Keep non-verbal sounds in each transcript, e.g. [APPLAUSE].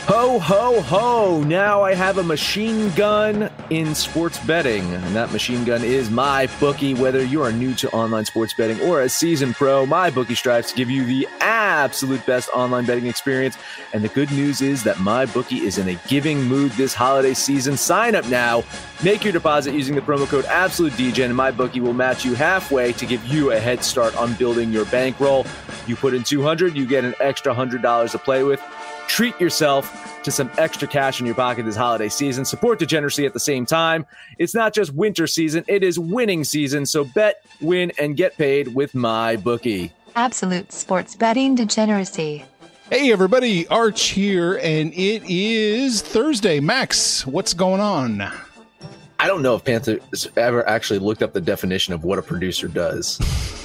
Ho, ho, ho! Now I have a machine gun in sports betting, and that machine gun is my bookie. Whether you are new to online sports betting or a seasoned pro, my bookie strives to give you the absolute best online betting experience. And the good news is that my bookie is in a giving mood this holiday season. Sign up now, make your deposit using the promo code AbsoluteDGen, and my bookie will match you halfway to give you a head start on building your bankroll. You put in 200, you get an extra $100 to play with. Treat yourself to some extra cash in your pocket this holiday season. Support degeneracy at the same time. It's not just winter season, it is winning season. So bet, win, and get paid with my bookie. Absolute sports betting degeneracy. Hey everybody, Arch here, and it is Thursday. Max, what's going on? I don't know if Panther has ever actually looked up the definition of what a producer does. [LAUGHS]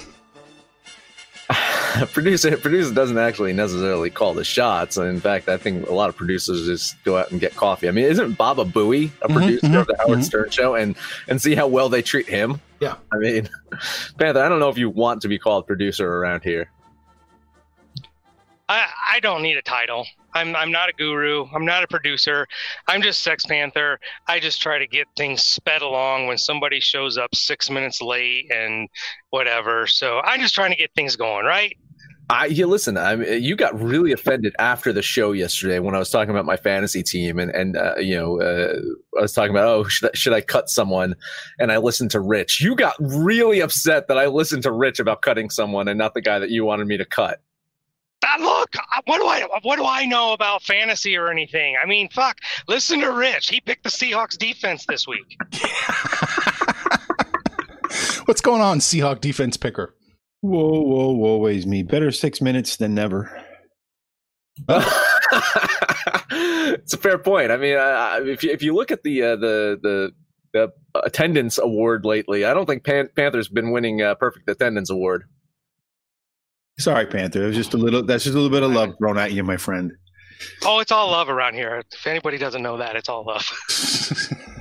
[LAUGHS] producer producer doesn't actually necessarily call the shots. In fact, I think a lot of producers just go out and get coffee. I mean, isn't Baba Booey a producer mhm, of the Howard mhm. Stern show and and see how well they treat him? Yeah. I mean, [LAUGHS] Panther, I don't know if you want to be called producer around here. I, I don't need a title. I'm I'm not a guru. I'm not a producer. I'm just Sex Panther. I just try to get things sped along when somebody shows up six minutes late and whatever. So I'm just trying to get things going, right? I yeah, listen. I mean, you got really offended after the show yesterday when I was talking about my fantasy team, and and uh, you know, uh, I was talking about oh, should I, should I cut someone? And I listened to Rich. You got really upset that I listened to Rich about cutting someone and not the guy that you wanted me to cut. Look, uh, what do I what do I know about fantasy or anything? I mean, fuck. Listen to Rich. He picked the Seahawks defense this week. [LAUGHS] What's going on, Seahawk defense picker? Whoa, whoa, whoa, ways me. Better six minutes than never. [LAUGHS] it's a fair point. I mean, uh, if you, if you look at the uh, the the the attendance award lately, I don't think Pan- Panthers been winning uh, perfect attendance award. Sorry, Panther. It was just a little. That's just a little bit of love thrown at you, my friend. Oh, it's all love around here. If anybody doesn't know that, it's all love. [LAUGHS]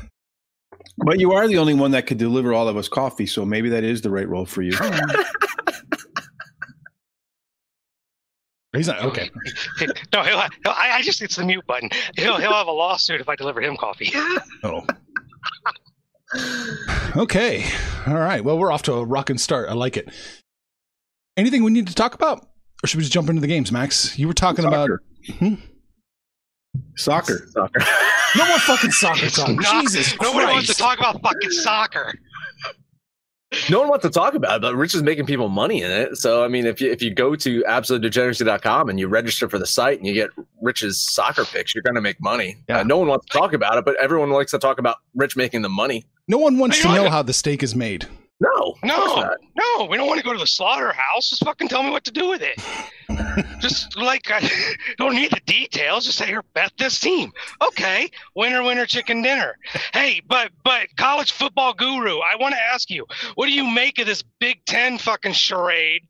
But you are the only one that could deliver all of us coffee, so maybe that is the right role for you. [LAUGHS] He's not okay. [LAUGHS] no, he'll, he'll, I, I just it's the mute button. He'll he'll have a lawsuit if I deliver him coffee. [LAUGHS] Oh. Okay. All right. Well, we're off to a rocking start. I like it. Anything we need to talk about? Or should we just jump into the games, Max? You were talking Soccer. about Hmm? Soccer. Soccer. no more fucking soccer It's talk. not- Jesus Nobody wants to talk about fucking soccer. No one wants to talk about it, but Rich is making people money in it. So, I mean, if you if you go to absolutedegeneracy.com and you register for the site and you get Rich's soccer picks, you're going to make money. Yeah. Uh, no one wants to talk about it, but everyone likes to talk about Rich making the money. No one wants to know know how the steak is made. No, No, no, we don't want to go to the slaughterhouse. Just fucking tell me what to do with it. [LAUGHS] Just like I [LAUGHS] don't need the details. Just say here, bet this team. Okay, winner, winner, chicken dinner. Hey, but but college football guru, I want to ask you, what do you make of this Big Ten fucking charade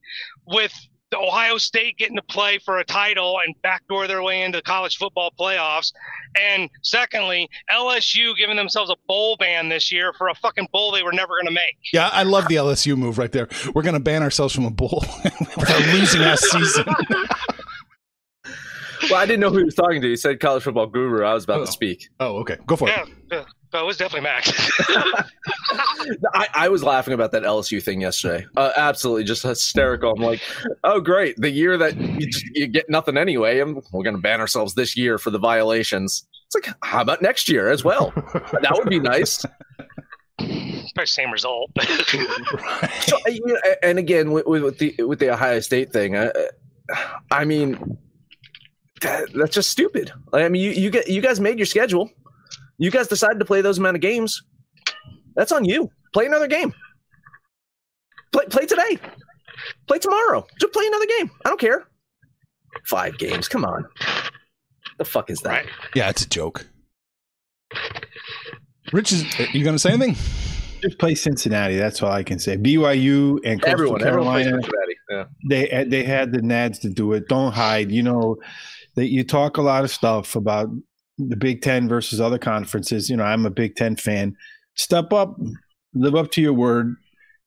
with the Ohio State getting to play for a title and backdoor their way into college football playoffs? And secondly, LSU giving themselves a bowl ban this year for a fucking bowl they were never going to make. Yeah, I love the LSU move right there. We're going to ban ourselves from a bowl [LAUGHS] with a losing ass season. Well, I didn't know who he was talking to. He said college football guru. I was about Oh. to speak. Oh, okay. Go for Yeah, it. Yeah. Oh, it was definitely Max. [LAUGHS] I, I was laughing about that LSU thing yesterday. Uh, absolutely, just hysterical. I'm like, oh great, the year that you, just- you get nothing anyway, and we're going to ban ourselves this year for the violations. It's like, how about next year as well? [LAUGHS] that would be nice. Probably same result. [LAUGHS] So, uh, you know, and again, with, with the with the Ohio State thing, I, I mean, that, that's just stupid. I mean, you you get you guys made your schedule. You guys decided to play those amount of games. That's on you. Play another game. Play play today. Play tomorrow. Just play another game. I don't care. Five games. Come on. The fuck is that? right. Yeah, it's a joke. Rich, is, are you going to say anything? Just play Cincinnati. That's all I can say. BYU and Coastal Everyone, everyone Carolina. Cincinnati. Yeah. they they had the nads to do it. Don't hide. You know that you talk a lot of stuff about the Big Ten versus other conferences. You know, I'm a Big Ten fan. Step up, live up to your word.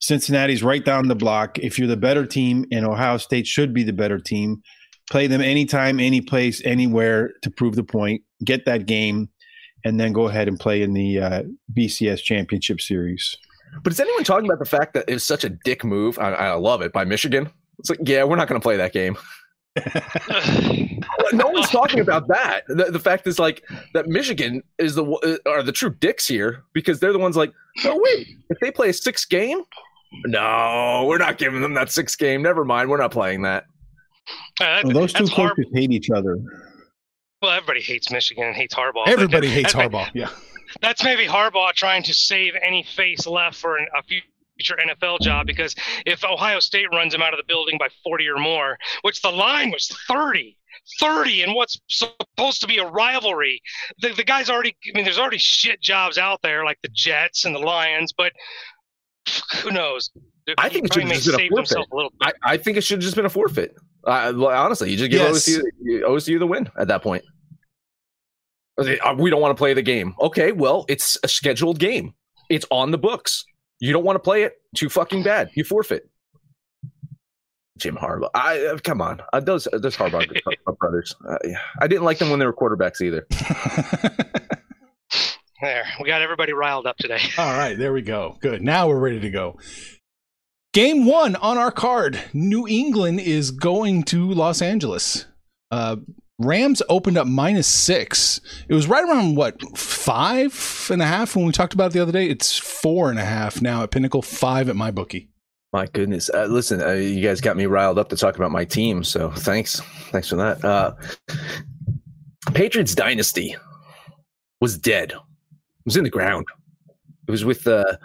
Cincinnati's right down the block. If you're the better team, and Ohio State should be the better team, play them anytime, any place, anywhere to prove the point. Get that game, and then go ahead and play in the uh, BCS championship series. But is anyone talking about the fact that it was such a dick move? I, I love it by Michigan. It's like, yeah, we're not going to play that game. [LAUGHS] [LAUGHS] no one's talking about that. The, the fact is like that Michigan is the uh, are the true dicks here because they're the ones like, oh wait, if they play a six game, no, we're not giving them that six game. Never mind, we're not playing that. Uh, Well, those two that's Har- coaches hate each other. well, everybody hates Michigan and hates Harbaugh. Everybody that- hates Harbaugh. Yeah. That's maybe Harbaugh trying to save any face left for an, a future NFL job because if Ohio State runs him out of the building by 40 or more, which the line was 30. 30 and what's supposed to be a rivalry. The, the guy's already, I mean, there's already shit jobs out there like the Jets and the Lions, but who knows? I think it should have just been a forfeit. a little bit. I, I think it should have just been a forfeit. Uh, honestly, you just give Yes. OSU, OSU the win at that point. Uh, We don't want to play the game. Okay, well, it's a scheduled game. It's on the books. You don't want to play it. Too fucking bad. You forfeit. Jim Harbaugh. I uh, come on. Uh, those uh, those Harbaugh brothers. Uh, yeah. I didn't like them when they were quarterbacks either. [LAUGHS] There, we got everybody riled up today. [LAUGHS] All right, there we go. Good. Now we're ready to go. Game one on our card. New England is going to Los Angeles. Uh, Rams opened up minus six. It was right around what five and a half when we talked about it the other day. It's four and a half now at Pinnacle, five at my bookie. My goodness. Uh, listen, uh, you guys got me riled up to talk about my team. So thanks. Thanks for that. Uh, Patriots dynasty was dead. It was in the ground. It was with the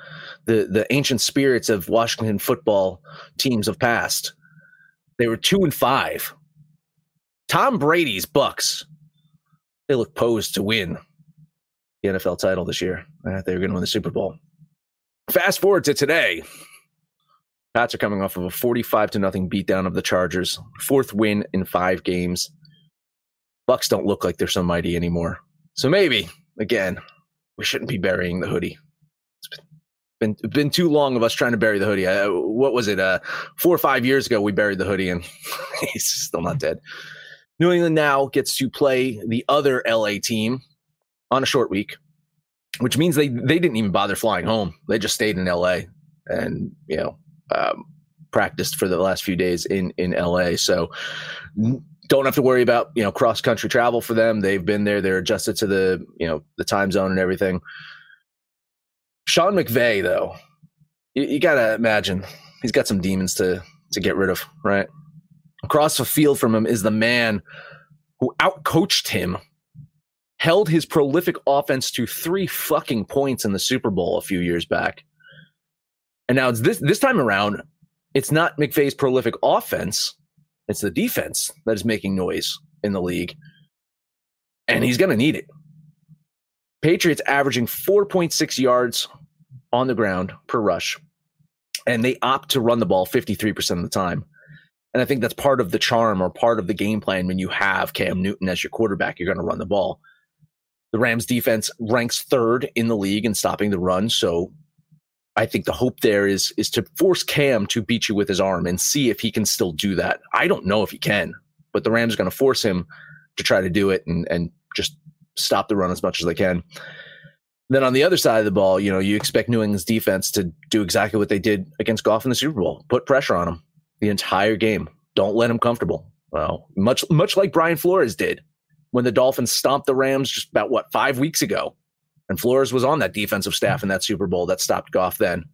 the the ancient spirits of Washington football teams of past. They were two and five. Tom Brady's Bucks. They look posed to win the NFL title this year. Uh, they were going to win the Super Bowl. Fast forward to today. Pats are coming off of a 45 to nothing beatdown of the Chargers. Fourth win in five games. Bucks don't look like they're so mighty anymore. So maybe, again, we shouldn't be burying the hoodie. It's been been, been too long of us trying to bury the hoodie. Uh, what was it? Uh, four or five years ago, we buried the hoodie, and [LAUGHS] he's still not dead. New England now gets to play the other LA team on a short week, which means they they didn't even bother flying home. They just stayed in LA and you know um, practiced for the last few days in in LA. So don't have to worry about you know cross country travel for them. They've been there. They're adjusted to the you know the time zone and everything. Sean McVay though, you, you gotta imagine he's got some demons to to get rid of, right? Across the field from him is the man who outcoached him held his prolific offense to three fucking points in the Super Bowl a few years back. And now it's this this time around, it's not McVay's prolific offense, it's the defense that is making noise in the league. And he's going to need it. Patriots averaging 4.6 yards on the ground per rush, and they opt to run the ball 53% of the time. And I think that's part of the charm or part of the game plan when you have Cam Newton as your quarterback, you're going to run the ball. The Rams defense ranks third in the league in stopping the run. So I think the hope there is is to force Cam to beat you with his arm and see if he can still do that. I don't know if he can, but the Rams are going to force him to try to do it and and just stop the run as much as they can. Then on the other side of the ball, you know, you expect New England's defense to do exactly what they did against Goff in the Super Bowl, put pressure on him the entire game. Don't let him comfortable. Well, much much like Brian Flores did when the Dolphins stomped the Rams just about what five weeks ago, and Flores was on that defensive staff in that Super Bowl that stopped Goff then.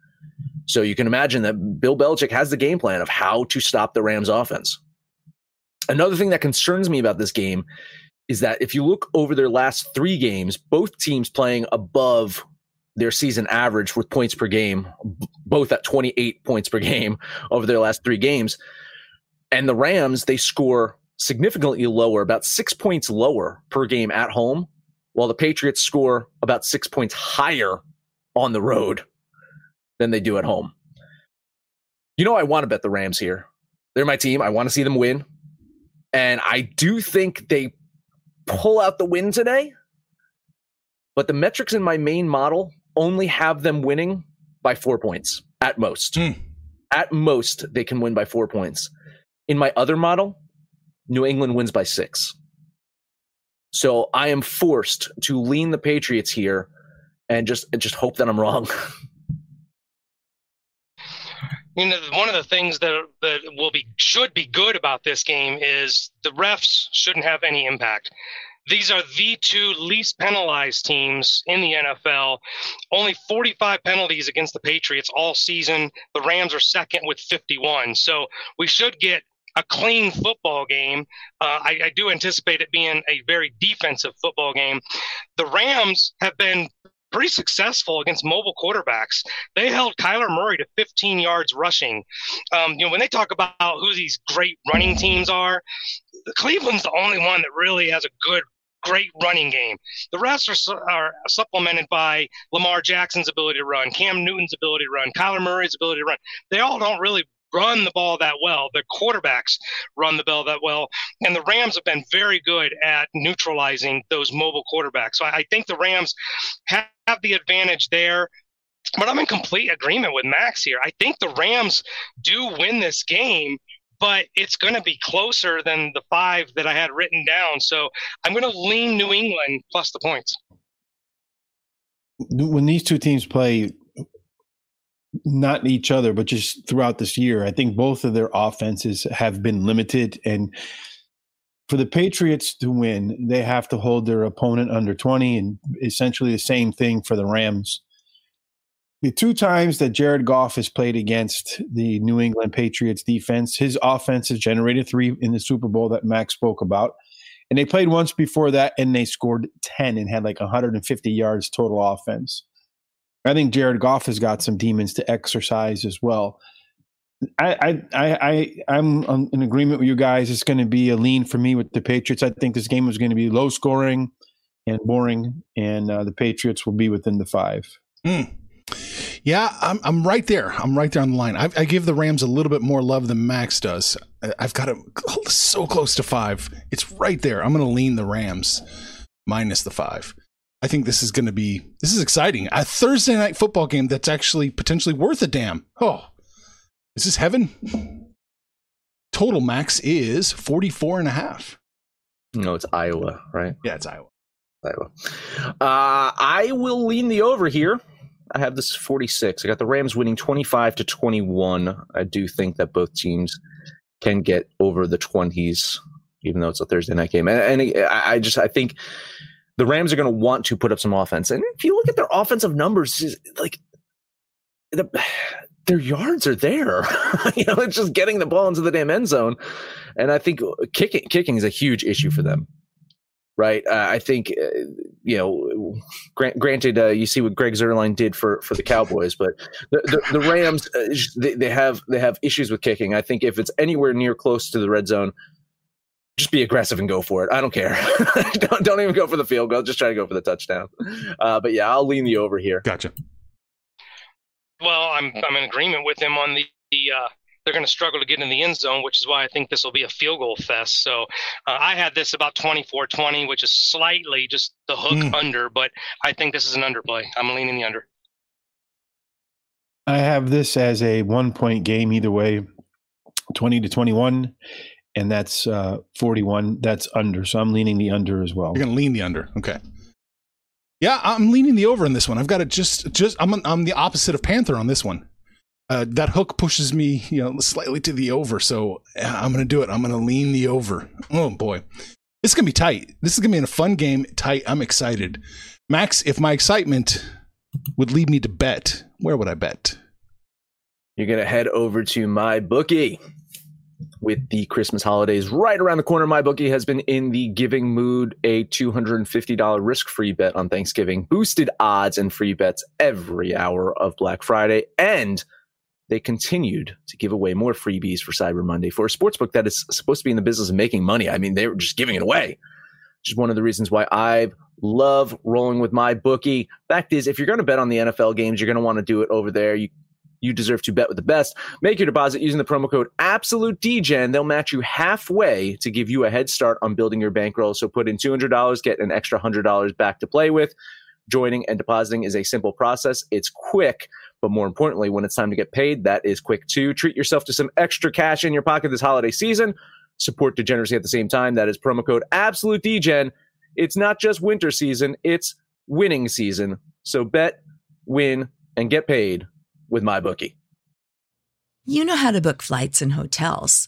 So you can imagine that Bill Belichick has the game plan of how to stop the Rams offense. Another thing that concerns me about this game is that if you look over their last three games, both teams playing above their season average with points per game, both at 28 points per game [LAUGHS] over their last three games. And the Rams, they score significantly lower, about six points lower per game at home, while the Patriots score about six points higher on the road than they do at home. You know, I want to bet the Rams here. They're my team. I want to see them win. And I do think they pull out the win today. But the metrics in my main model only have them winning by four points at most. Mm. At most, they can win by four points. In my other model, New England wins by six. So I am forced to lean the Patriots here and just just hope that I'm wrong. [LAUGHS] you know one of the things that that will be should be good about this game is the refs shouldn't have any impact these are the two least penalized teams in the NFL. Only 45 penalties against the Patriots all season. The Rams are second with 51. So we should get a clean football game. Uh, I, I, do anticipate it being a very defensive football game. The Rams have been pretty successful against mobile quarterbacks. They held Kyler Murray to 15 yards rushing. Um, you know, when they talk about who these great running teams are, Cleveland's the only one that really has a good great running game. The rest are, are supplemented by Lamar Jackson's ability to run, Cam Newton's ability to run, Kyler Murray's ability to run. They all don't really run the ball that well. The quarterbacks run the ball that well. And the Rams have been very good at neutralizing those mobile quarterbacks. So I think the Rams have the advantage there. But I'm in complete agreement with Max here. I think the Rams do win this game but it's going to be closer than the five that I had written down. So I'm going to lean New England plus the points. When these two teams play, not each other, but just throughout this year, I think both of their offenses have been limited. And for the Patriots to win, they have to hold their opponent under 20, and essentially the same thing for the Rams the two times that Jared Goff has played against the New England Patriots defense, his offense has generated three in the Super Bowl that Max spoke about. And they played once before that and they scored 10 and had like 150 yards total offense. I think Jared Goff has got some demons to exercise as well. I, I, I, I, am in agreement with you guys. It's going to be a lean for me with the Patriots. I think this game is going to be low scoring and boring, and uh, the Patriots will be within the five. Mm. Yeah, I'm I'm right there. I'm right there on the line. I, I give the Rams a little bit more love than Max does. I've got it so close to five. It's right there. I'm going to lean the Rams minus the five. I think this is going to be this is exciting. A Thursday night football game that's actually potentially worth a damn. Oh, is this heaven? Total max is 44 and a half. No, it's Iowa, right? Yeah, it's Iowa. Iowa. Uh, I will lean the over here. I have this 46. I got the Rams winning 25 to 21. I do think that both teams can get over the 20s, even though it's a Thursday night game. And, and I just I think the Rams are going to want to put up some offense. And if you look at their offensive numbers, like the, [SIGHS] their yards are there. [LAUGHS] you know, it's just getting the ball into the damn end zone. And I think kicking kicking is a huge issue for them. Right? Uh, I think uh, you know. Grant, granted, uh, you see what Greg Zuerlein did for for the Cowboys, but the the, the Rams uh, they, they have they have issues with kicking. I think if it's anywhere near close to the red zone, just be aggressive and go for it. I don't care. [LAUGHS] don't don't even go for the field goal. Just try to go for the touchdown. Uh, but yeah, I'll lean the over here. Gotcha. Well, I'm I'm in agreement with him on the, the uh, they're going to struggle to get in the end zone, which is why I think this will be a field goal fest. So uh, I had this about 24 20, which is slightly just the hook mm. under, but I think this is an underplay. I'm leaning the under. I have this as a one point game either way, 20 to 21, and that's uh, 41. That's under. So I'm leaning the under as well. You're going to lean the under. Okay. Yeah, I'm leaning the over in this one. I've got it just, just, I'm, I'm the opposite of Panther on this one uh, that hook pushes me, you know, slightly to the over. So I'm to do it. I'm to lean the over. Oh boy, this is to be tight. This is to be in a fun game. Tight. I'm excited. Max, if my excitement would lead me to bet, where would I bet? You're to head over to my bookie. With the Christmas holidays right around the corner, my bookie has been in the giving mood. A $250 risk free bet on Thanksgiving, boosted odds and free bets every hour of Black Friday, and they continued to give away more freebies for Cyber Monday for a sportsbook that is supposed to be in the business of making money. I mean, they were just giving it away. Which is one of the reasons why I love rolling with my bookie. Fact is, if you're going to bet on the NFL games, you're going to want to do it over there. You you deserve to bet with the best. Make your deposit using the promo code Absolute DGen. They'll match you halfway to give you a head start on building your bankroll. So put in $200, get an extra $100 back to play with. Joining and depositing is a simple process. It's quick. But more importantly, when it's time to get paid, that is quick too. Treat yourself to some extra cash in your pocket this holiday season. Support degeneracy at the same time. That is promo code Absolute DGen. It's not just winter season, it's winning season. So bet, win, and get paid with my bookie. You know how to book flights and hotels.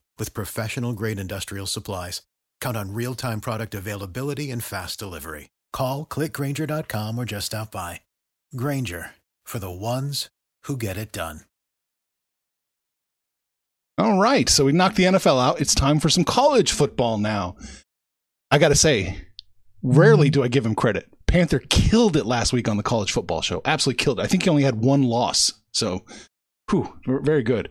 with professional grade industrial supplies. Count on real time product availability and fast delivery. Call clickgrainger.com or just stop by. Grainger for the ones who get it done. All right, so we knocked the NFL out. It's time for some college football now. I got to say, rarely mm-hmm. do I give him credit. Panther killed it last week on the college football show. Absolutely killed it. I think he only had one loss. So, whew, very good.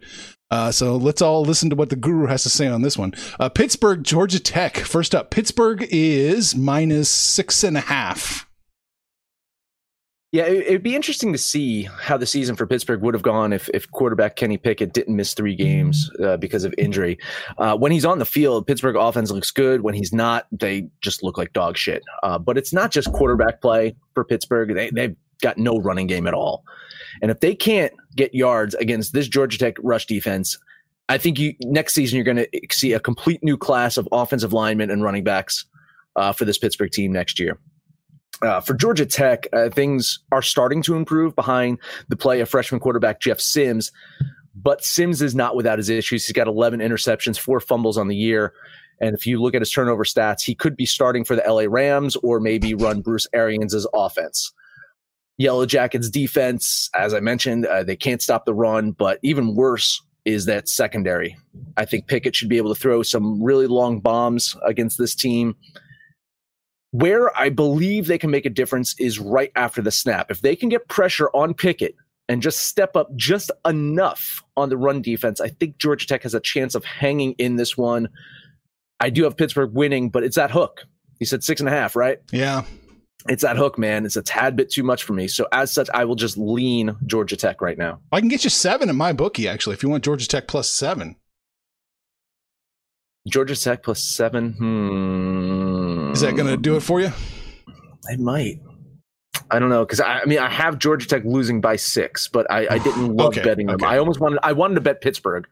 Uh, so let's all listen to what the guru has to say on this one. Uh, Pittsburgh, Georgia Tech. First up, Pittsburgh is minus six and a half. Yeah, it, would be interesting to see how the season for Pittsburgh would have gone if, if quarterback Kenny Pickett didn't miss three games uh, because of injury. Uh, when he's on the field, Pittsburgh offense looks good. When he's not, they just look like dog shit. Uh, but it's not just quarterback play for Pittsburgh. They, they've got no running game at all. And if they can't get yards against this Georgia Tech rush defense, I think you next season you're going to see a complete new class of offensive linemen and running backs uh, for this Pittsburgh team next year. Uh, for Georgia Tech, uh, things are starting to improve behind the play of freshman quarterback Jeff Sims, but Sims is not without his issues. He's got 11 interceptions, four fumbles on the year. And if you look at his turnover stats, he could be starting for the LA Rams or maybe run Bruce Arians' offense. Yellow Jackets defense, as I mentioned, uh, they can't stop the run, but even worse is that secondary. I think Pickett should be able to throw some really long bombs against this team. Where I believe they can make a difference is right after the snap. If they can get pressure on Pickett and just step up just enough on the run defense, I think Georgia Tech has a chance of hanging in this one. I do have Pittsburgh winning, but it's that hook. You said six and a half, right? Yeah. It's that hook, man. It's a tad bit too much for me. So as such, I will just lean Georgia Tech right now. I can get you seven in my bookie, actually, if you want Georgia Tech plus seven. Georgia Tech plus seven. Hmm. Is that going to do it for you? It might. I don't know because I, I, mean I have Georgia Tech losing by six, but I, I didn't [SIGHS] love Okay, betting them. okay. I almost wanted I wanted to bet Pittsburgh.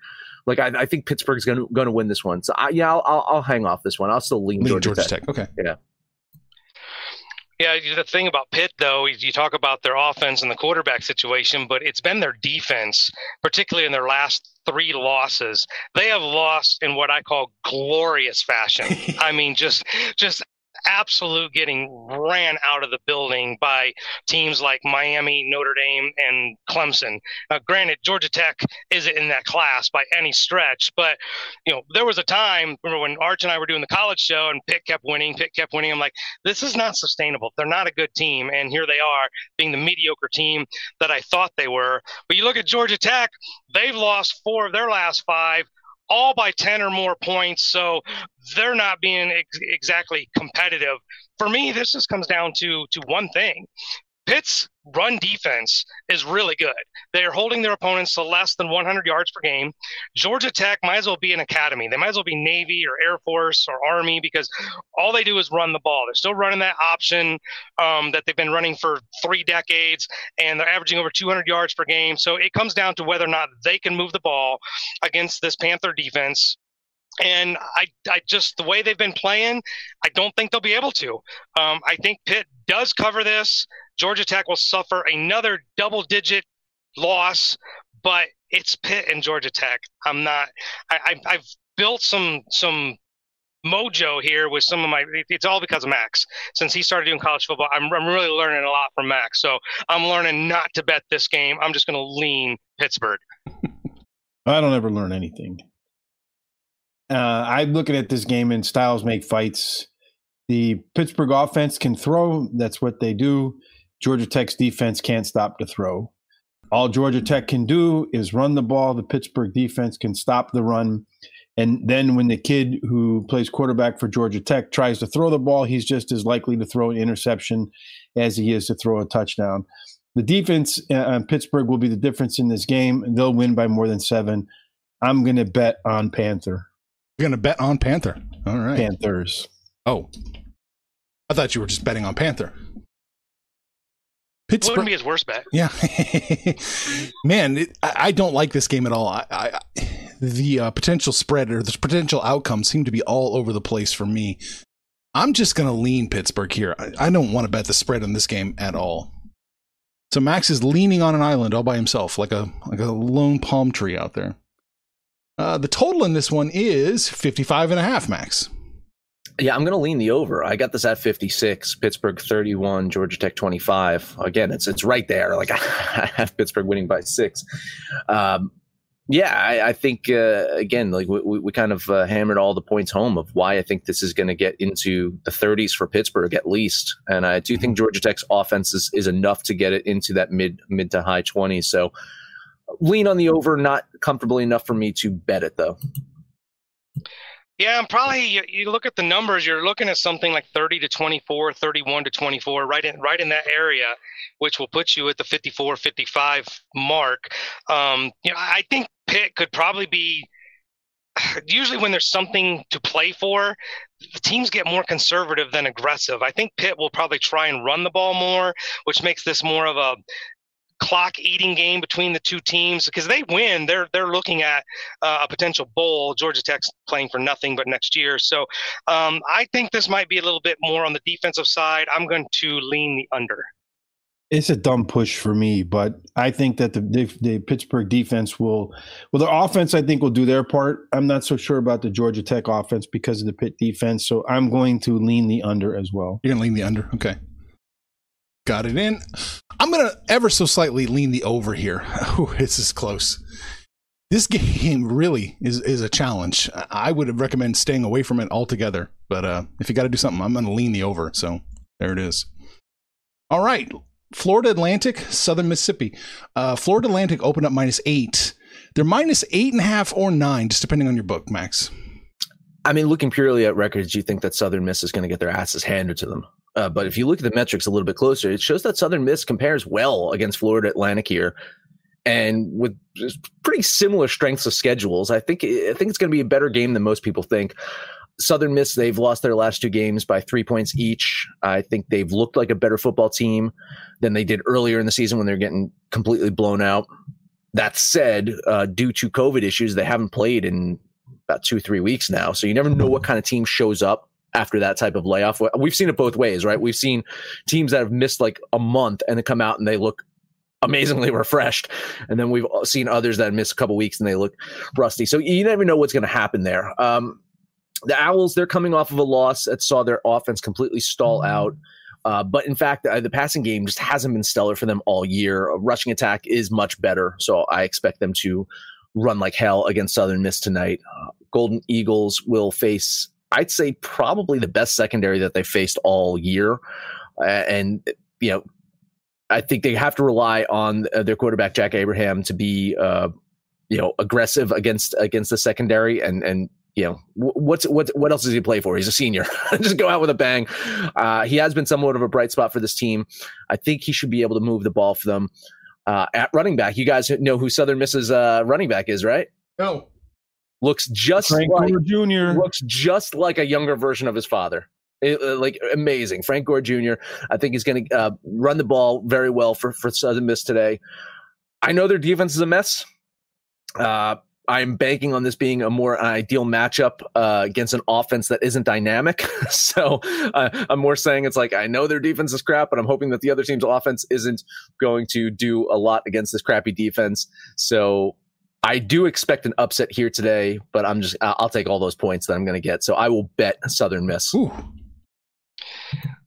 Like I, I think Pittsburgh's going to going to win this one. So I, yeah, I'll, I'll I'll hang off this one. I'll still lean, Lean Georgia, Georgia Tech. Tech. Okay. Yeah, the thing about Pitt, though, is you talk about their offense and the quarterback situation, but it's been their defense, particularly in their last three losses. They have lost in what I call glorious fashion. [LAUGHS] I mean, just just absolute getting ran out of the building by teams like Miami, Notre Dame, and Clemson. Uh, granted, Georgia Tech isn't in that class by any stretch, but you know there was a time when Arch and I were doing the college show and Pitt kept winning, Pitt kept winning. I'm like, this is not sustainable. They're not a good team, and here they are being the mediocre team that I thought they were. But you look at Georgia Tech; they've lost four of their last five all by 10 or more points. So they're not being ex- exactly competitive. For me, this just comes down to to one thing. Pitt's run defense is really good. They are holding their opponents to less than 100 yards per game. Georgia Tech might as well be an academy. They might as well be Navy or Air Force or Army because all they do is run the ball. They're still running that option um, that they've been running for three decades, and they're averaging over 200 yards per game. So it comes down to whether or not they can move the ball against this Panther defense. And I, I just the way they've been playing, I don't think they'll be able to. Um, I think Pitt does cover this. Georgia Tech will suffer another double-digit loss, but it's Pitt and Georgia Tech. I'm not. I, I, I've built some some mojo here with some of my. It's all because of Max. Since he started doing college football, I'm, I'm really learning a lot from Max. So I'm learning not to bet this game. I'm just going to lean Pittsburgh. [LAUGHS] I don't ever learn anything. Uh, I'm looking at this game and styles make fights. The Pittsburgh offense can throw. That's what they do. Georgia Tech's defense can't stop the throw. All Georgia Tech can do is run the ball. The Pittsburgh defense can stop the run. And then when the kid who plays quarterback for Georgia Tech tries to throw the ball, he's just as likely to throw an interception as he is to throw a touchdown. The defense uh, on Pittsburgh will be the difference in this game. They'll win by more than seven. I'm going to bet on Panther. You're going to bet on Panther. All right. Panthers. Oh. I thought you were just betting on Panther. Pittsburgh Wouldn't be his worst bet. Yeah, [LAUGHS] man, it, I, I don't like this game at all. I, I the uh, potential spread or the potential outcomes seem to be all over the place for me. I'm just gonna lean Pittsburgh here. I, I don't want to bet the spread in this game at all. So Max is leaning on an island all by himself, like a like a lone palm tree out there. Uh, the total in this one is 55 and a half, Max. Yeah, I'm going to lean the over. I got this at 56, Pittsburgh 31, Georgia Tech 25. Again, it's it's right there. Like [LAUGHS] I have Pittsburgh winning by six. Um, yeah, I, I think uh, again, like we, we kind of uh, hammered all the points home of why I think this is going to get into the 30s for Pittsburgh at least, and I do think Georgia Tech's offense is, is enough to get it into that mid mid to high 20s. So lean on the over, not comfortably enough for me to bet it though. Yeah, I'm probably you, you look at the numbers, you're looking at something like 30 to 24, 31 to 24, right in right in that area, which will put you at the 54, 55 mark. Um, you know, I think Pitt could probably be [SIGHS] usually when there's something to play for, the teams get more conservative than aggressive. I think Pitt will probably try and run the ball more, which makes this more of a clock eating game between the two teams because they win they're they're looking at uh, a potential bowl georgia tech's playing for nothing but next year so um, i think this might be a little bit more on the defensive side i'm going to lean the under It's a dumb push for me, but I think that the, the the Pittsburgh defense will, well, the offense I think will do their part. I'm not so sure about the Georgia Tech offense because of the Pitt defense, so I'm going to lean the under as well. You're gonna lean the under, okay? Got it in. I'm gonna ever so slightly lean the over here. [LAUGHS] Ooh, this is close. this game really is is a challenge. I would recommend staying away from it altogether. But uh, if you got to do something, I'm going to lean the over. So there it is. All right, Florida Atlantic, Southern Mississippi. Uh, Florida Atlantic opened up minus eight. They're minus eight and a half or nine, just depending on your book, Max. I mean, looking purely at records, do you think that Southern Miss is going to get their asses handed to them. Uh, but if you look at the metrics a little bit closer, it shows that Southern Miss compares well against Florida Atlantic here, and with pretty similar strengths of schedules. I think I think it's going to be a better game than most people think. Southern Miss, they've lost their last two games by three points each. I think they've looked like a better football team than they did earlier in the season when they're getting completely blown out. That said, uh, due to COVID issues, they haven't played in about two, three weeks now. So you never know what kind of team shows up after that type of layoff. We've seen it both ways, right? We've seen teams that have missed like a month and then come out and they look amazingly [LAUGHS] refreshed. And then we've seen others that miss a couple weeks and they look rusty. So you never know what's going to happen there. Um, the Owls, they're coming off of a loss that saw their offense completely stall mm-hmm. out. Uh, but in fact, uh, the passing game just hasn't been stellar for them all year. A rushing attack is much better. So I expect them to run like hell against Southern Miss tonight. Uh, Golden Eagles will face, I'd say, probably the best secondary that they faced all year. Uh, and, you know, I think they have to rely on uh, their quarterback, Jack Abraham, to be, uh, you know, aggressive against against the secondary and and you know what's what what else does he play for? He's a senior. [LAUGHS] Just go out with a bang. Uh, he has been somewhat of a bright spot for this team. I think he should be able to move the ball for them. Uh, at running back, you guys know who Southern Miss's uh, running back is, right? No. Looks just Frank like Jr. Looks just like a younger version of his father. It, uh, like amazing, Frank Gore Jr. I think he's going to uh, run the ball very well for for Southern Miss today. I know their defense is a mess. Uh, I'm banking on this being a more ideal matchup uh, against an offense that isn't dynamic. [LAUGHS] so uh, I'm more saying it's like I know their defense is crap, but I'm hoping that the other team's offense isn't going to do a lot against this crappy defense. So I do expect an upset here today, but I'm just I'll take all those points that I'm going to get. So I will bet Southern Miss. Ooh.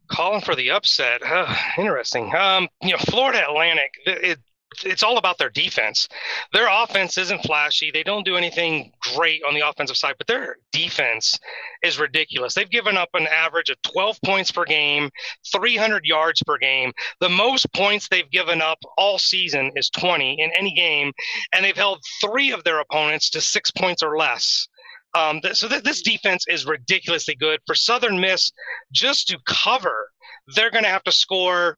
Calling for the upset. Uh, interesting. Um, you know, Florida Atlantic. It, it's all about their defense. Their offense isn't flashy. They don't do anything great on the offensive side, but their defense is ridiculous. They've given up an average of 12 points per game, 300 yards per game. The most points they've given up all season is 20 in any game, and they've held three of their opponents to six points or less. Um, th- so th- this defense is ridiculously good. For Southern Miss, just to cover, they're going to have to score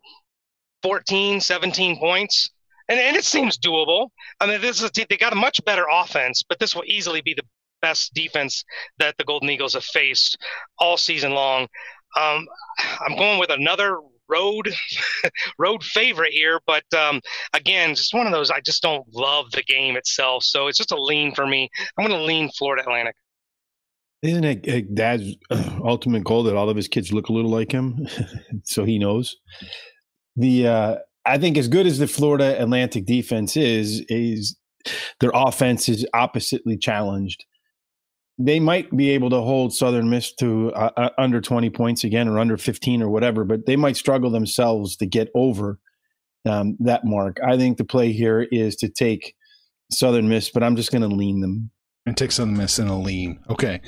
14, 17 points and, and it seems doable. I mean, this is they got a much better offense, but this will easily be the best defense that the Golden Eagles have faced all season long. Um, I'm going with another road [LAUGHS] road favorite here, but um, again, just one of those. I just don't love the game itself, so it's just a lean for me. I'm going to lean Florida Atlantic. Isn't it Dad's ultimate goal that all of his kids look a little like him, [LAUGHS] so he knows? The uh, I think as good as the Florida Atlantic defense is, is their offense is oppositely challenged. They might be able to hold Southern Miss to uh, uh under 20 points again or under 15 or whatever, but they might struggle themselves to get over um, that mark. I think the play here is to take Southern Miss, but I'm just going to lean them. And take Southern Miss in a lean. Okay.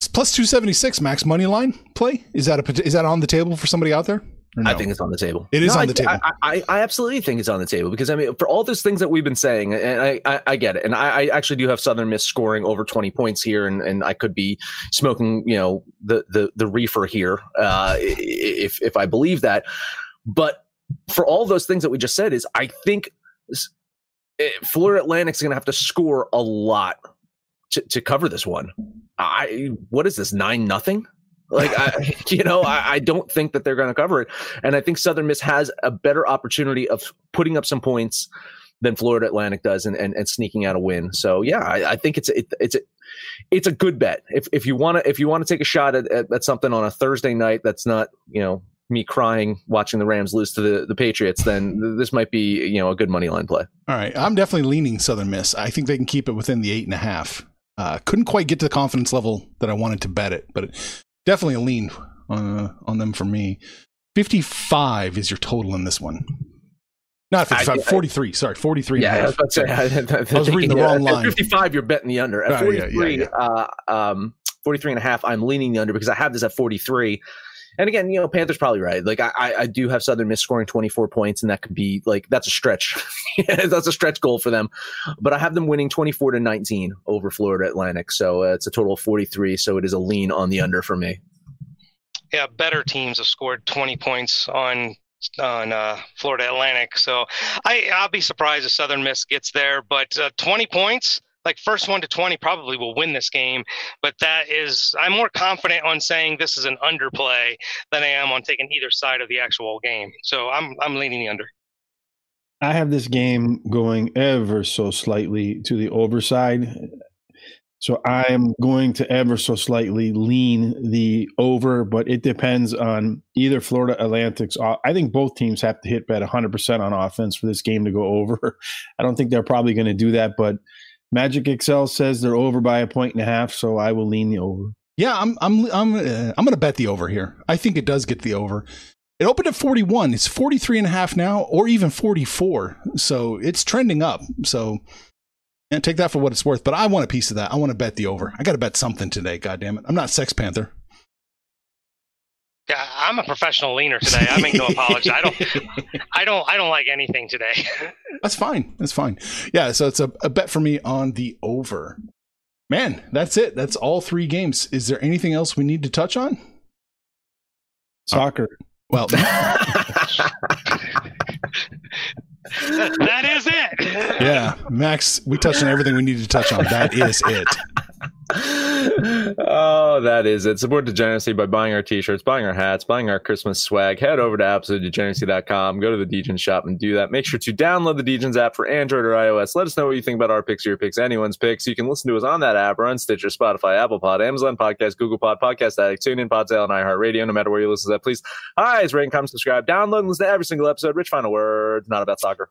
It's plus 276 max money line play. Is that a is that on the table for somebody out there? No? I think it's on the table. It is no, on I, the table. I, I, I, absolutely think it's on the table because I mean, for all those things that we've been saying, and I, I, I get it, and I, actually do have Southern Miss scoring over twenty points here, and, and I could be smoking, you know, the the the reefer here uh, if if I believe that. But for all those things that we just said, is I think eh, Florida Atlantic's going to have to score a lot to, to cover this one. I what is this nine nothing? Like I, [LAUGHS] you know, I, I don't think that they're going to cover it, and I think Southern Miss has a better opportunity of putting up some points than Florida Atlantic does, and and, and sneaking out a win. So yeah, I, I think it's it, it's a, it's a good bet if if you want to if you want to take a shot at, at, at something on a Thursday night that's not you know me crying watching the Rams lose to the, the Patriots, then this might be you know a good money line play. All right, I'm definitely leaning Southern Miss. I think they can keep it within the eight and a half. Uh, couldn't quite get to the confidence level that I wanted to bet it, but definitely a lean uh, on them for me. 55 is your total in this one. Not 55, I- I- 43. Sorry, 43 Yeah, and I a was half. about to say. I, I was reading the wrong line. At 55, you're betting the under. At Right, yeah, 43, yeah, Uh, um, 43 and a half, I'm leaning the under because I have this at 43. And again, you know, Panthers probably right. Like I, I do have Southern Miss scoring 24 points, and that could be like that's a stretch. [LAUGHS] that's a stretch goal for them. But I have them winning 24 to 19 over Florida Atlantic. So uh, it's a total of 43. So it is a lean on the under for me. yeah, better teams have scored 20 points on on uh, Florida Atlantic. So I I'll be surprised if Southern Miss gets there, but uh, 20 points. Like first one to 20 probably will win this game, but that is I'm more confident on saying this is an underplay than I am on taking either side of the actual game. So I'm I'm leaning the under. I have this game going ever so slightly to the overside. So I am going to ever so slightly lean the over, but it depends on either Florida Atlantic's. I think both teams have to hit bet 100% on offense for this game to go over. [LAUGHS] I don't think they're probably going to do that, but Magic Excel says they're over by a point and a half, so I will lean the over. Yeah, I'm I'm I'm uh, I'm going to bet the over here. I think it does get the over. It opened at 41. It's 43 and a half now or even 44. So it's trending up. So and take that for what it's worth, but I want a piece of that. I want to bet the over. I got to bet something today, god damn it. I'm not Sex Panther. Yeah, I'm a professional leaner today. I make no [LAUGHS] apology. I don't I don't I don't like anything today. [LAUGHS] That's fine. That's fine. Yeah, so it's a, a bet for me on the over. Man, that's it. That's all three games. Is there anything else we need to touch on? Soccer. Uh, well, [LAUGHS] that is it. yeah, Max, we touched on everything we needed to touch on. That is it. Oh, that is it. Support Degeneracy by buying our t-shirts, buying our hats, buying our Christmas swag. Head over to absolutedegeneracy.com, go to the Degens shop and do that. Make sure to download the Degens app for Android or iOS. Let us know what you think about our picks, your picks, anyone's picks. You can listen to us on that app or on Stitcher, Spotify, Apple Pod, Amazon Podcast, Google Pod, Podcast Addict, TuneIn, Podtail, and iHeartRadio. No matter where you listen to that, please, eyes, rate, comment, subscribe, download, and listen to every single episode. Rich, final word, not about soccer.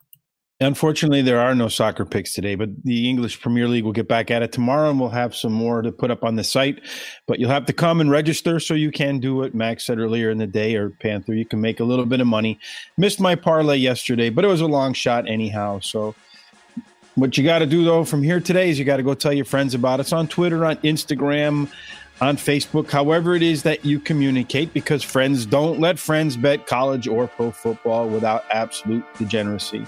Unfortunately, there are no soccer picks today, but the English Premier League will get back at it tomorrow, and we'll have some more to put up on the site. But you'll have to come and register so you can do it. Max said earlier in the day, or Panther, you can make a little bit of money. Missed my parlay yesterday, but it was a long shot anyhow. So, what you got to do though from here today is you got to go tell your friends about us on Twitter, on Instagram, on Facebook, however it is that you communicate, because friends don't let friends bet college or pro football without absolute degeneracy.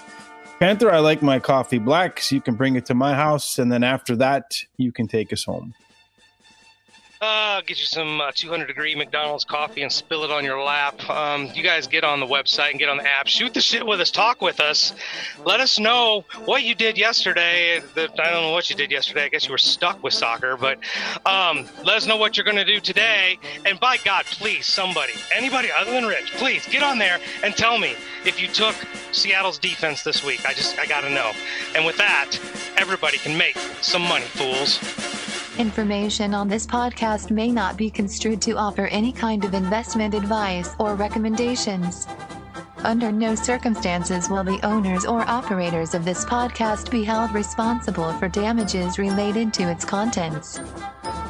Panther, I like my coffee black, so you can bring it to my house, and then after that, you can take us home. Uh, get you some uh, 200 degree McDonald's coffee and spill it on your lap. Um, you guys get on the website and get on the app. Shoot the shit with us. Talk with us. Let us know what you did yesterday. The, I don't know what you did yesterday. I guess you were stuck with soccer, but um, let us know what you're going to do today. And by God, please, somebody, anybody other than Rich, please get on there and tell me if you took Seattle's defense this week. I just, I got to know. And with that, everybody can make some money, fools. Information on this podcast may not be construed to offer any kind of investment advice or recommendations. Under no circumstances will the owners or operators of this podcast be held responsible for damages related to its contents.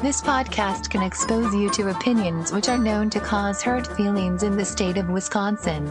This podcast can expose you to opinions which are known to cause hurt feelings in the state of Wisconsin.